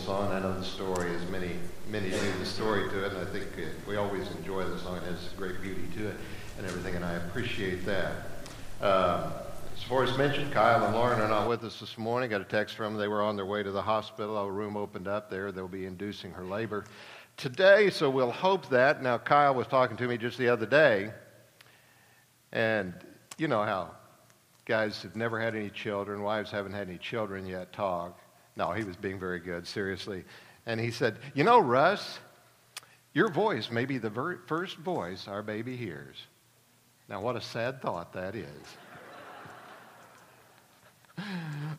song. I know the story, as many many knew the story to it, and I think uh, we always enjoy the song. It has great beauty to it and everything, and I appreciate that. Uh, as Forrest mentioned, Kyle and Lauren are not with us this morning. Got a text from them. They were on their way to the hospital. A room opened up there. They'll be inducing her labor today, so we'll hope that. Now, Kyle was talking to me just the other day, and you know how guys have never had any children, wives haven't had any children yet talk. No, he was being very good, seriously. And he said, You know, Russ, your voice may be the ver- first voice our baby hears. Now, what a sad thought that is.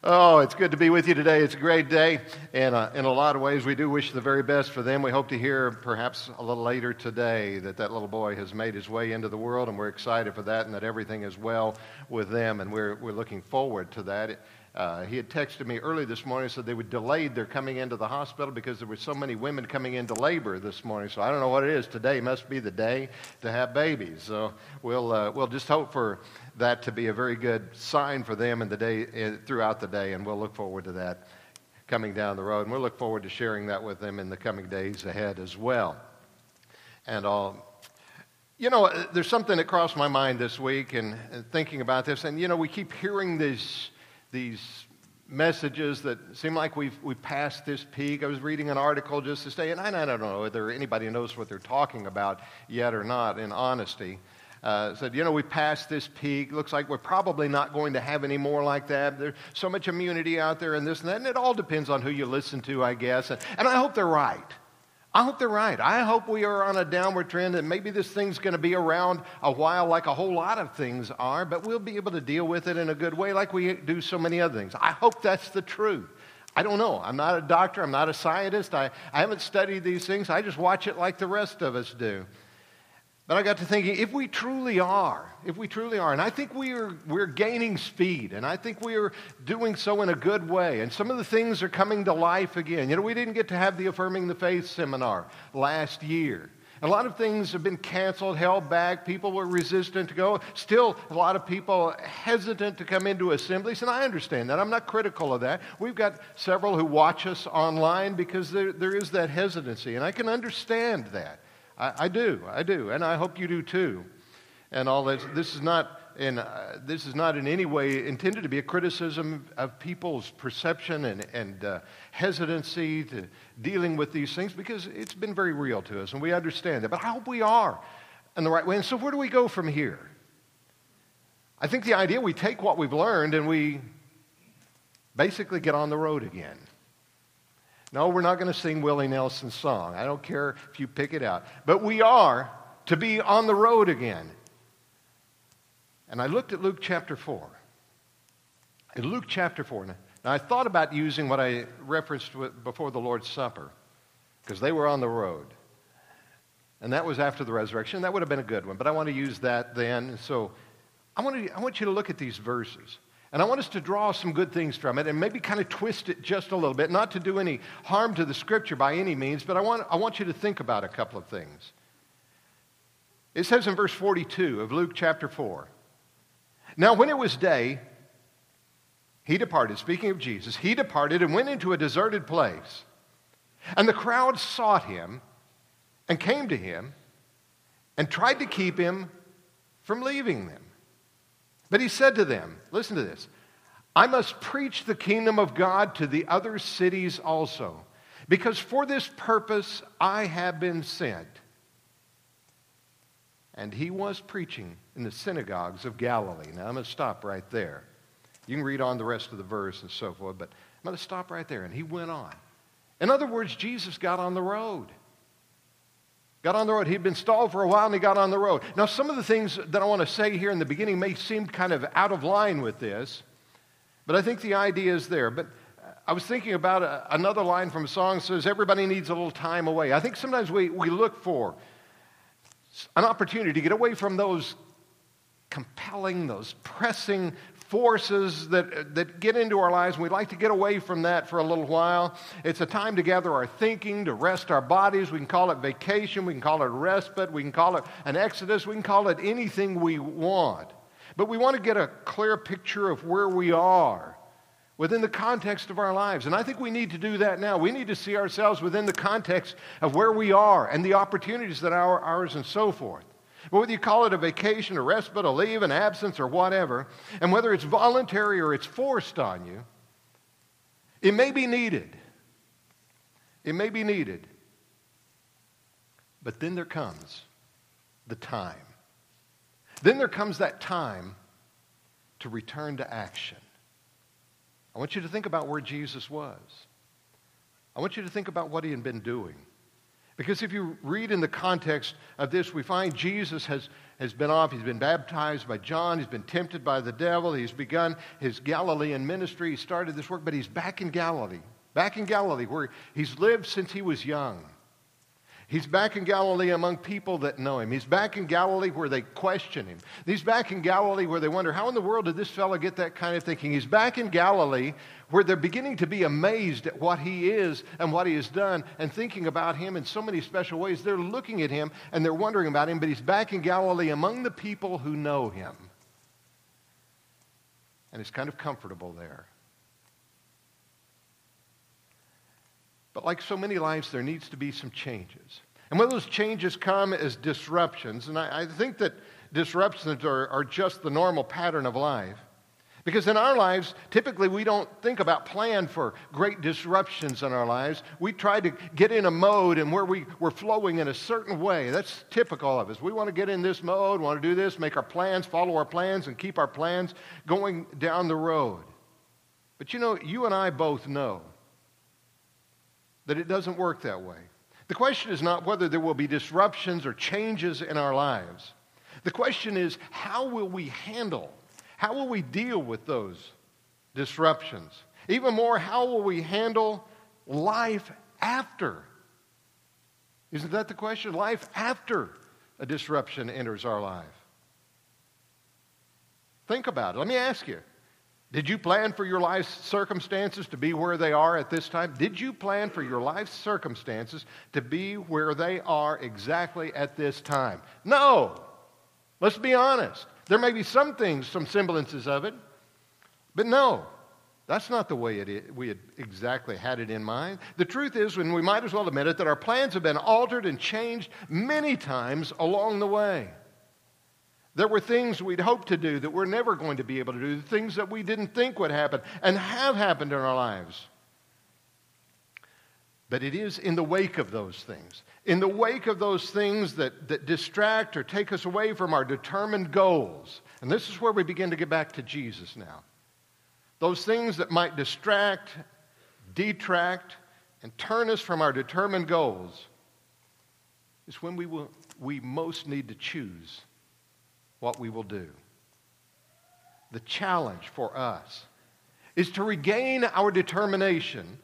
Oh, it's good to be with you today. It's a great day. And uh, in a lot of ways, we do wish the very best for them. We hope to hear perhaps a little later today that that little boy has made his way into the world, and we're excited for that and that everything is well with them. And we're, we're looking forward to that. Uh, he had texted me early this morning said they were delayed their coming into the hospital because there were so many women coming into labor this morning. So I don't know what it is. Today must be the day to have babies. So we'll, uh, we'll just hope for that to be a very good sign for them in the day, uh, throughout the day, and we'll look forward to that coming down the road. And we'll look forward to sharing that with them in the coming days ahead as well. And I'll you know, uh, there's something that crossed my mind this week and, and, thinking about this, and you know, we keep hearing these these messages that seem like we've, we've passed this peak. I was reading an article just to say, and I, I don't know whether anybody knows what they're talking about yet or not, in honesty. Uh, said, you know, we passed this peak. Looks like we're probably not going to have any more like that. There's so much immunity out there and this and that. And it all depends on who you listen to, I guess. And, and I hope they're right. I hope they're right. I hope we are on a downward trend and maybe this thing's going to be around a while like a whole lot of things are, but we'll be able to deal with it in a good way like we do so many other things. I hope that's the truth. I don't know. I'm not a doctor. I'm not a scientist. I, I haven't studied these things. I just watch it like the rest of us do. But I got to thinking, if we truly are, if we truly are, and I think we are, we're gaining speed, and I think we are doing so in a good way, and some of the things are coming to life again. You know, we didn't get to have the Affirming the Faith seminar last year. A lot of things have been canceled, held back. People were resistant to go. Still, a lot of people hesitant to come into assemblies, and I understand that. I'm not critical of that. We've got several who watch us online because there, there is that hesitancy, and I can understand that. I, I do, I do, and I hope you do too. And all this, this is not in, uh, this is not in any way intended to be a criticism of people's perception and, and uh, hesitancy to dealing with these things because it's been very real to us and we understand that. But I hope we are in the right way. And so, where do we go from here? I think the idea we take what we've learned and we basically get on the road again. No, we're not going to sing Willie Nelson's song. I don't care if you pick it out. But we are to be on the road again. And I looked at Luke chapter 4. In Luke chapter 4, now I thought about using what I referenced before the Lord's Supper, because they were on the road. And that was after the resurrection. That would have been a good one, but I want to use that then. So I want, to, I want you to look at these verses. And I want us to draw some good things from it and maybe kind of twist it just a little bit, not to do any harm to the scripture by any means, but I want, I want you to think about a couple of things. It says in verse 42 of Luke chapter 4 Now, when it was day, he departed, speaking of Jesus, he departed and went into a deserted place. And the crowd sought him and came to him and tried to keep him from leaving them. But he said to them, Listen to this. I must preach the kingdom of God to the other cities also, because for this purpose I have been sent. And he was preaching in the synagogues of Galilee. Now I'm going to stop right there. You can read on the rest of the verse and so forth, but I'm going to stop right there. And he went on. In other words, Jesus got on the road. Got on the road. He'd been stalled for a while and he got on the road. Now, some of the things that I want to say here in the beginning may seem kind of out of line with this, but I think the idea is there. But uh, I was thinking about a, another line from a song that says, Everybody needs a little time away. I think sometimes we, we look for an opportunity to get away from those compelling, those pressing forces that, that get into our lives, and we'd like to get away from that for a little while. It's a time to gather our thinking, to rest our bodies. We can call it vacation, we can call it respite, we can call it an exodus, we can call it anything we want. But we want to get a clear picture of where we are within the context of our lives. And I think we need to do that now. We need to see ourselves within the context of where we are and the opportunities that are ours and so forth. Whether you call it a vacation, a respite, a leave, an absence, or whatever, and whether it's voluntary or it's forced on you, it may be needed. It may be needed. But then there comes the time. Then there comes that time to return to action. I want you to think about where Jesus was. I want you to think about what he had been doing. Because if you read in the context of this, we find Jesus has, has been off. He's been baptized by John. He's been tempted by the devil. He's begun his Galilean ministry. He started this work, but he's back in Galilee, back in Galilee where he's lived since he was young. He's back in Galilee among people that know him. He's back in Galilee where they question him. He's back in Galilee where they wonder, how in the world did this fellow get that kind of thinking? He's back in Galilee where they're beginning to be amazed at what he is and what he has done and thinking about him in so many special ways. They're looking at him and they're wondering about him, but he's back in Galilee among the people who know him. And it's kind of comfortable there. But like so many lives, there needs to be some changes. And when those changes come as disruptions, and I, I think that disruptions are, are just the normal pattern of life. Because in our lives, typically we don't think about plan for great disruptions in our lives. We try to get in a mode and where we, we're flowing in a certain way. That's typical of us. We want to get in this mode, want to do this, make our plans, follow our plans, and keep our plans going down the road. But you know, you and I both know that it doesn't work that way. The question is not whether there will be disruptions or changes in our lives. The question is, how will we handle, how will we deal with those disruptions? Even more, how will we handle life after? Isn't that the question? Life after a disruption enters our life. Think about it. Let me ask you did you plan for your life's circumstances to be where they are at this time? Did you plan for your life's circumstances to be where they are exactly at this time? No. Let's be honest. There may be some things, some semblances of it, but no. That's not the way it, we had exactly had it in mind. The truth is, and we might as well admit it, that our plans have been altered and changed many times along the way. There were things we'd hoped to do that we're never going to be able to do, the things that we didn't think would happen and have happened in our lives. But it is in the wake of those things, in the wake of those things that, that distract or take us away from our determined goals. And this is where we begin to get back to Jesus now. Those things that might distract, detract, and turn us from our determined goals is when we, will, we most need to choose what we will do. The challenge for us is to regain our determination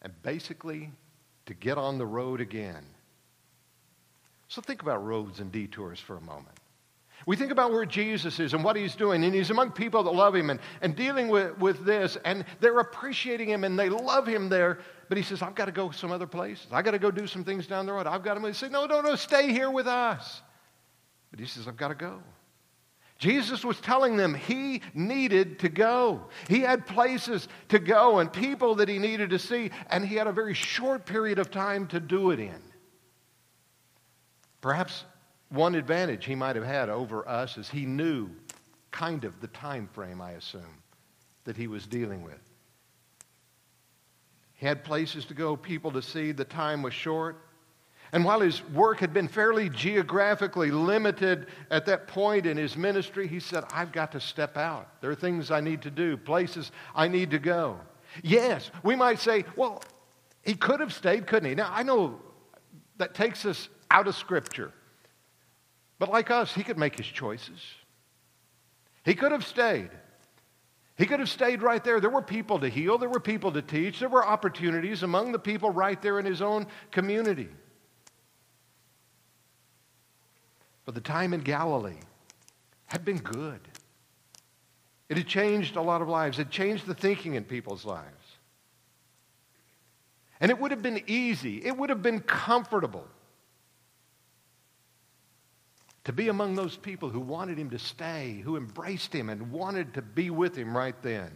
and basically to get on the road again. So think about roads and detours for a moment. We think about where Jesus is and what he's doing, and he's among people that love him and, and dealing with, with this, and they're appreciating him and they love him there. But he says, I've got to go some other places. I've got to go do some things down the road. I've got to move. Say, no, no, no, stay here with us. But he says, I've got to go. Jesus was telling them he needed to go. He had places to go and people that he needed to see, and he had a very short period of time to do it in. Perhaps one advantage he might have had over us is he knew kind of the time frame, I assume, that he was dealing with. He had places to go, people to see. The time was short. And while his work had been fairly geographically limited at that point in his ministry, he said, I've got to step out. There are things I need to do, places I need to go. Yes, we might say, well, he could have stayed, couldn't he? Now, I know that takes us out of Scripture. But like us, he could make his choices. He could have stayed. He could have stayed right there. There were people to heal, there were people to teach, there were opportunities among the people right there in his own community. But the time in Galilee had been good. It had changed a lot of lives. It changed the thinking in people's lives. And it would have been easy, it would have been comfortable to be among those people who wanted him to stay, who embraced him and wanted to be with him right then.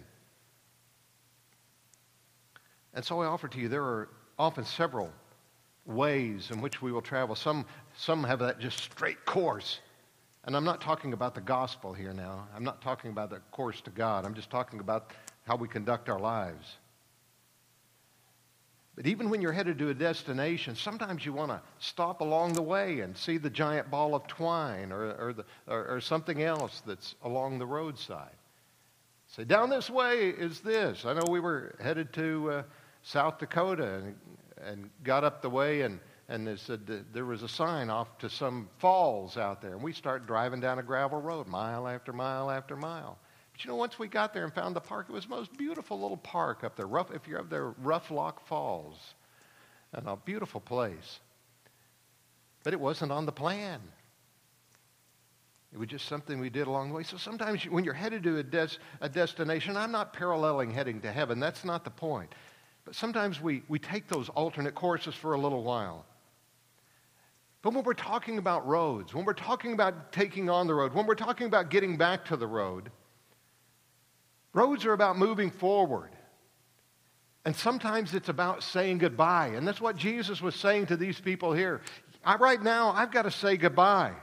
And so I offer to you, there are often several ways in which we will travel. Some, some have that just straight course. And I'm not talking about the gospel here now. I'm not talking about the course to God. I'm just talking about how we conduct our lives. But even when you're headed to a destination, sometimes you want to stop along the way and see the giant ball of twine or, or, the, or, or something else that's along the roadside. Say, down this way is this. I know we were headed to uh, South Dakota and, and got up the way, and, and they said there was a sign off to some falls out there. And we start driving down a gravel road, mile after mile after mile. But you know, once we got there and found the park, it was the most beautiful little park up there. Rough, if you're up there, Roughlock Falls. And a beautiful place. But it wasn't on the plan. It was just something we did along the way. So sometimes when you're headed to a, des- a destination, I'm not paralleling heading to heaven. That's not the point. But sometimes we, we take those alternate courses for a little while. But when we're talking about roads, when we're talking about taking on the road, when we're talking about getting back to the road, Roads are about moving forward. And sometimes it's about saying goodbye. And that's what Jesus was saying to these people here. I, right now, I've got to say goodbye.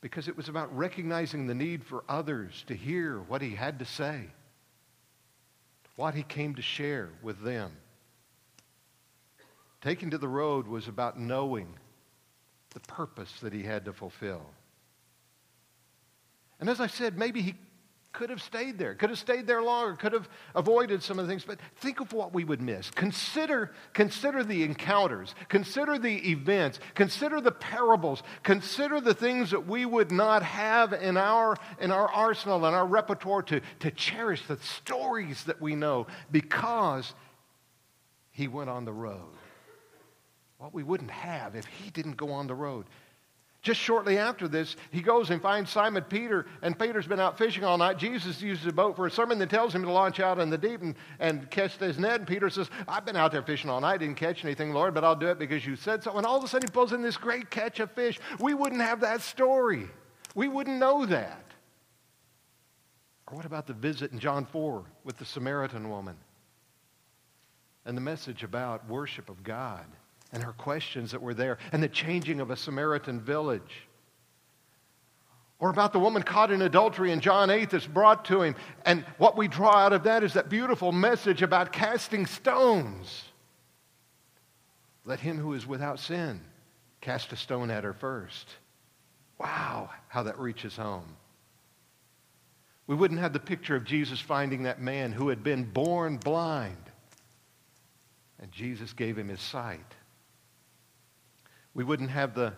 Because it was about recognizing the need for others to hear what he had to say, what he came to share with them. Taking to the road was about knowing the purpose that he had to fulfill. And as I said, maybe he could have stayed there, could have stayed there longer, could have avoided some of the things. But think of what we would miss. Consider, consider the encounters, consider the events, consider the parables, consider the things that we would not have in our, in our arsenal and our repertoire to, to cherish the stories that we know because he went on the road. What we wouldn't have if he didn't go on the road. Just shortly after this, he goes and finds Simon Peter, and Peter's been out fishing all night. Jesus uses a boat for a sermon, that tells him to launch out in the deep and, and catch his net. And Peter says, I've been out there fishing all night, didn't catch anything, Lord, but I'll do it because you said so. And all of a sudden, he pulls in this great catch of fish. We wouldn't have that story. We wouldn't know that. Or what about the visit in John 4 with the Samaritan woman and the message about worship of God? And her questions that were there, and the changing of a Samaritan village. Or about the woman caught in adultery in John 8 that's brought to him. And what we draw out of that is that beautiful message about casting stones. Let him who is without sin cast a stone at her first. Wow, how that reaches home. We wouldn't have the picture of Jesus finding that man who had been born blind, and Jesus gave him his sight. We wouldn't have the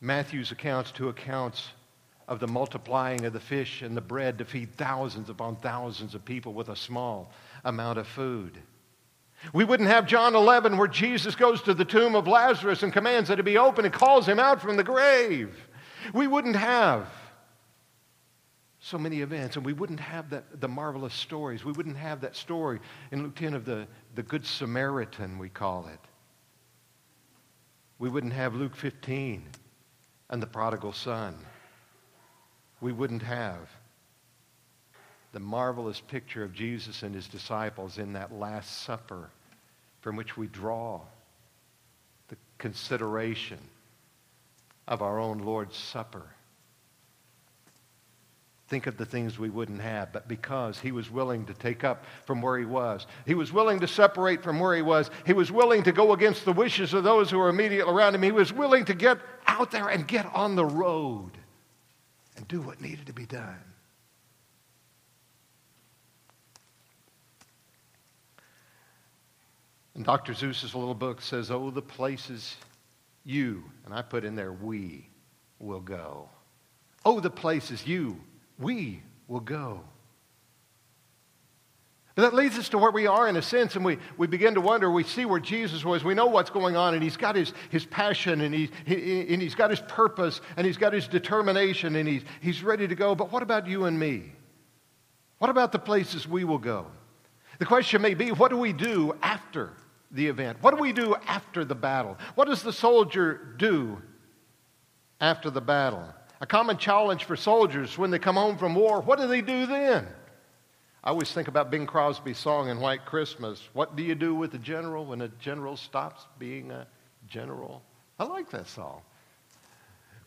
Matthew's accounts, two accounts of the multiplying of the fish and the bread to feed thousands upon thousands of people with a small amount of food. We wouldn't have John 11 where Jesus goes to the tomb of Lazarus and commands it to be open and calls him out from the grave. We wouldn't have so many events, and we wouldn't have that, the marvelous stories. We wouldn't have that story in Luke 10 of the, the Good Samaritan, we call it we wouldn't have Luke 15 and the prodigal son. We wouldn't have the marvelous picture of Jesus and his disciples in that Last Supper from which we draw the consideration of our own Lord's Supper think of the things we wouldn't have, but because he was willing to take up from where he was, he was willing to separate from where he was, he was willing to go against the wishes of those who were immediately around him, he was willing to get out there and get on the road and do what needed to be done. And Dr. Seuss's little book says, Oh, the places you, and I put in there, we will go. Oh, the places you we will go. And that leads us to where we are in a sense, and we, we begin to wonder. We see where Jesus was. We know what's going on, and he's got his, his passion, and, he, he, and he's got his purpose, and he's got his determination, and he's, he's ready to go. But what about you and me? What about the places we will go? The question may be what do we do after the event? What do we do after the battle? What does the soldier do after the battle? A common challenge for soldiers when they come home from war what do they do then? I always think about Bing Crosby's song in White Christmas. What do you do with a general when a general stops being a general? I like that song.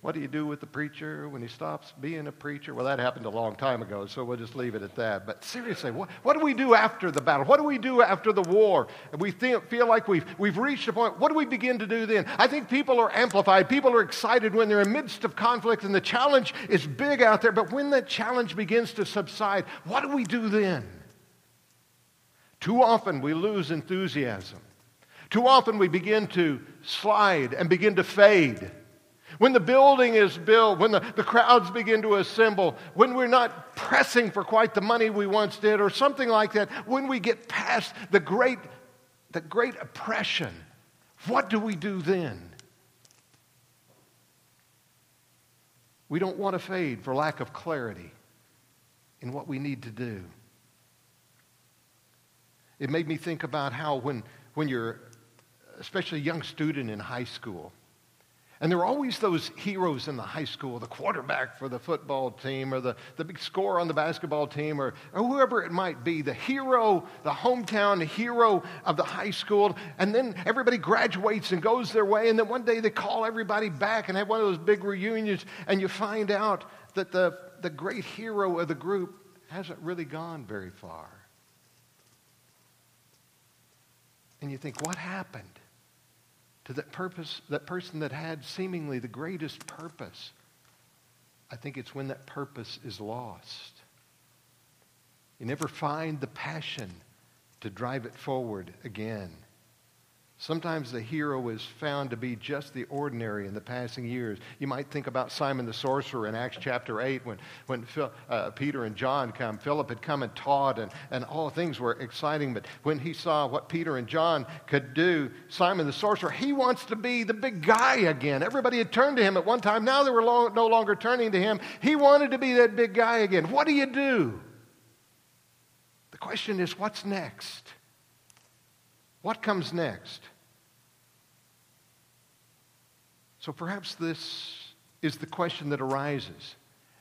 What do you do with the preacher when he stops being a preacher? Well, that happened a long time ago, so we'll just leave it at that. But seriously, what, what do we do after the battle? What do we do after the war? And we think, feel like we've, we've reached a point. What do we begin to do then? I think people are amplified. People are excited when they're in midst of conflict and the challenge is big out there. But when that challenge begins to subside, what do we do then? Too often we lose enthusiasm. Too often we begin to slide and begin to fade. When the building is built, when the, the crowds begin to assemble, when we're not pressing for quite the money we once did, or something like that, when we get past the great, the great oppression, what do we do then? We don't want to fade for lack of clarity in what we need to do. It made me think about how when, when you're, especially a young student in high school, and there are always those heroes in the high school, the quarterback for the football team, or the, the big scorer on the basketball team, or, or whoever it might be, the hero, the hometown hero of the high school. And then everybody graduates and goes their way. And then one day they call everybody back and have one of those big reunions. And you find out that the, the great hero of the group hasn't really gone very far. And you think, what happened? To that purpose, that person that had seemingly the greatest purpose. I think it's when that purpose is lost. You never find the passion to drive it forward again. Sometimes the hero is found to be just the ordinary in the passing years. You might think about Simon the sorcerer in Acts chapter 8 when, when Phil, uh, Peter and John come. Philip had come and taught, and, and all things were exciting. But when he saw what Peter and John could do, Simon the sorcerer, he wants to be the big guy again. Everybody had turned to him at one time. Now they were lo- no longer turning to him. He wanted to be that big guy again. What do you do? The question is, what's next? What comes next? So perhaps this is the question that arises.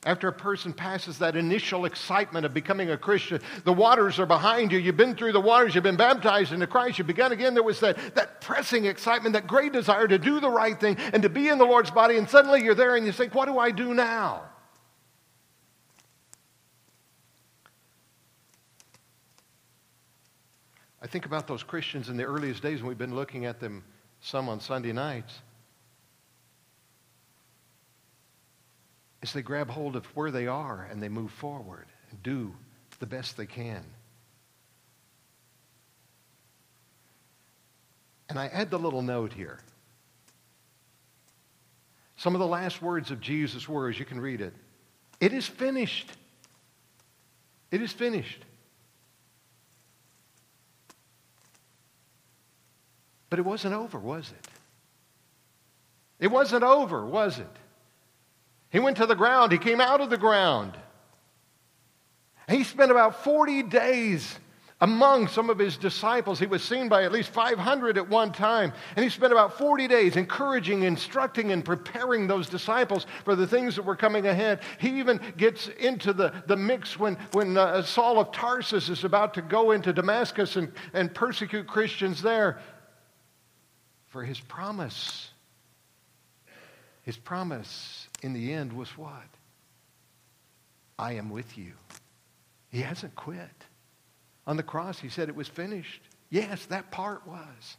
After a person passes that initial excitement of becoming a Christian, the waters are behind you. You've been through the waters. You've been baptized into Christ. You've begun again. There was that, that pressing excitement, that great desire to do the right thing and to be in the Lord's body. And suddenly you're there and you think, what do I do now? I think about those Christians in the earliest days, and we've been looking at them some on Sunday nights. As they grab hold of where they are and they move forward and do the best they can. And I add the little note here. Some of the last words of Jesus were, as you can read it, it is finished. It is finished. But it wasn't over, was it? It wasn't over, was it? He went to the ground. He came out of the ground. He spent about 40 days among some of his disciples. He was seen by at least 500 at one time. And he spent about 40 days encouraging, instructing, and preparing those disciples for the things that were coming ahead. He even gets into the, the mix when, when uh, Saul of Tarsus is about to go into Damascus and, and persecute Christians there for his promise. His promise in the end was what? I am with you. He hasn't quit. On the cross, he said it was finished. Yes, that part was.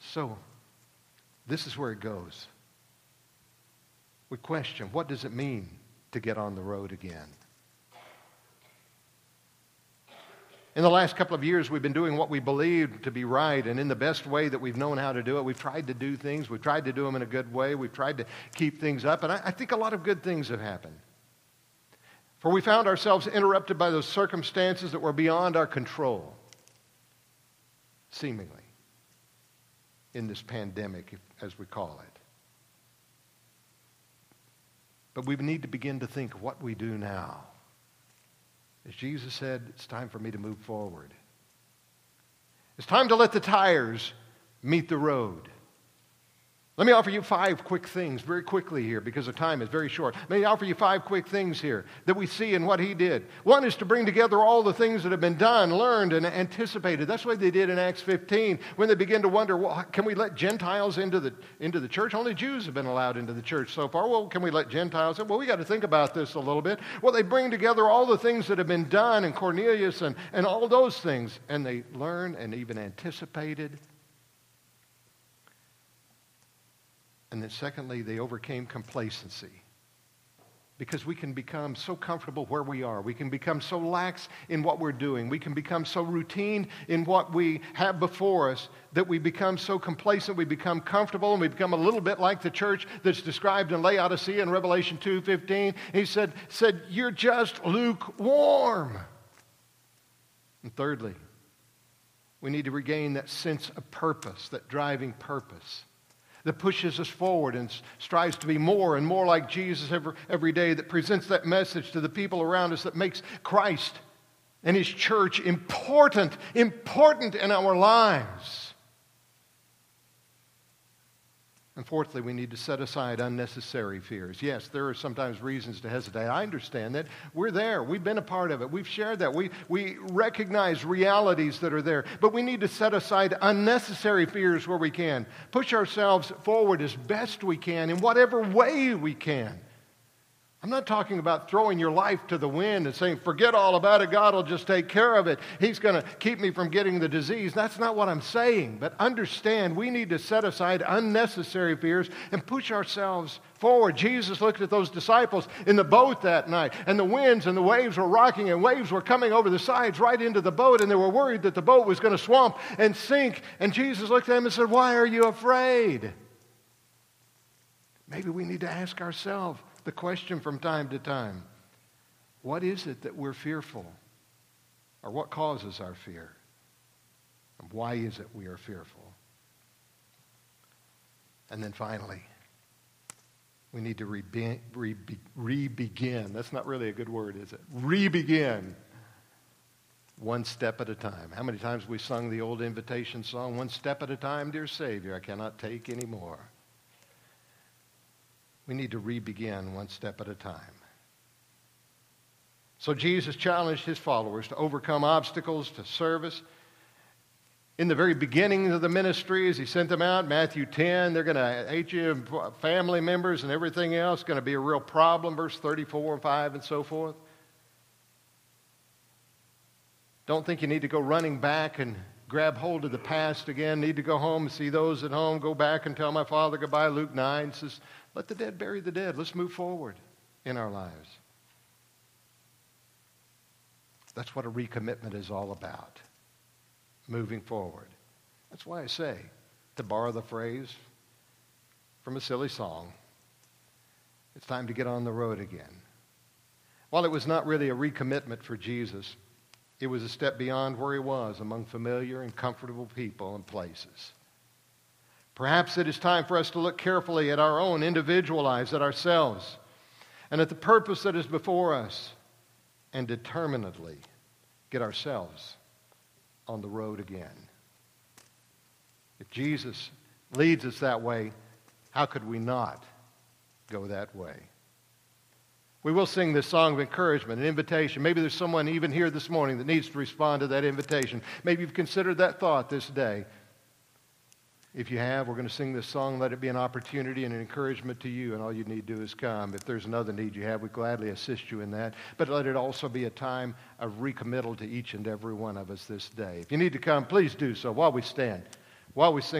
So, this is where it goes. We question what does it mean to get on the road again? In the last couple of years, we've been doing what we believe to be right, and in the best way that we've known how to do it. We've tried to do things. We've tried to do them in a good way. We've tried to keep things up, and I, I think a lot of good things have happened. For we found ourselves interrupted by those circumstances that were beyond our control, seemingly, in this pandemic, as we call it. But we need to begin to think what we do now. As Jesus said, it's time for me to move forward. It's time to let the tires meet the road. Let me offer you five quick things very quickly here because the time is very short. Let me offer you five quick things here that we see in what he did. One is to bring together all the things that have been done, learned, and anticipated. That's what they did in Acts 15 when they begin to wonder, well, can we let Gentiles into the, into the church? Only Jews have been allowed into the church so far. Well, can we let Gentiles in? Well, we got to think about this a little bit. Well, they bring together all the things that have been done and Cornelius and, and all those things, and they learn and even anticipated And then, secondly, they overcame complacency. Because we can become so comfortable where we are. We can become so lax in what we're doing. We can become so routine in what we have before us that we become so complacent, we become comfortable, and we become a little bit like the church that's described in Laodicea in Revelation 2.15. He said, said, You're just lukewarm. And thirdly, we need to regain that sense of purpose, that driving purpose that pushes us forward and strives to be more and more like Jesus every, every day, that presents that message to the people around us that makes Christ and His church important, important in our lives. And fourthly, we need to set aside unnecessary fears. Yes, there are sometimes reasons to hesitate. I understand that. We're there. We've been a part of it. We've shared that. We, we recognize realities that are there. But we need to set aside unnecessary fears where we can. Push ourselves forward as best we can in whatever way we can. I'm not talking about throwing your life to the wind and saying, forget all about it, God will just take care of it. He's going to keep me from getting the disease. That's not what I'm saying. But understand, we need to set aside unnecessary fears and push ourselves forward. Jesus looked at those disciples in the boat that night, and the winds and the waves were rocking, and waves were coming over the sides right into the boat, and they were worried that the boat was going to swamp and sink. And Jesus looked at them and said, Why are you afraid? Maybe we need to ask ourselves the question from time to time what is it that we're fearful? Or what causes our fear? And why is it we are fearful? And then finally, we need to re-begin. Re- That's not really a good word, is it? Re-begin one step at a time. How many times we sung the old invitation song, One Step at a Time, Dear Savior, I cannot take any more. We need to re-begin one step at a time. So Jesus challenged his followers to overcome obstacles to service. In the very beginning of the ministry, as he sent them out, Matthew 10, they're going to hate you, family members and everything else, going to be a real problem, verse 34 and 5 and so forth. Don't think you need to go running back and grab hold of the past again. Need to go home and see those at home. Go back and tell my father goodbye. Luke 9 says, let the dead bury the dead. Let's move forward in our lives. That's what a recommitment is all about. Moving forward. That's why I say, to borrow the phrase from a silly song, it's time to get on the road again. While it was not really a recommitment for Jesus, it was a step beyond where he was among familiar and comfortable people and places. Perhaps it is time for us to look carefully at our own individual lives, at ourselves, and at the purpose that is before us, and determinedly get ourselves on the road again. If Jesus leads us that way, how could we not go that way? We will sing this song of encouragement, an invitation. Maybe there's someone even here this morning that needs to respond to that invitation. Maybe you've considered that thought this day. If you have, we're going to sing this song. Let it be an opportunity and an encouragement to you, and all you need to do is come. If there's another need you have, we gladly assist you in that. But let it also be a time of recommittal to each and every one of us this day. If you need to come, please do so while we stand, while we sing.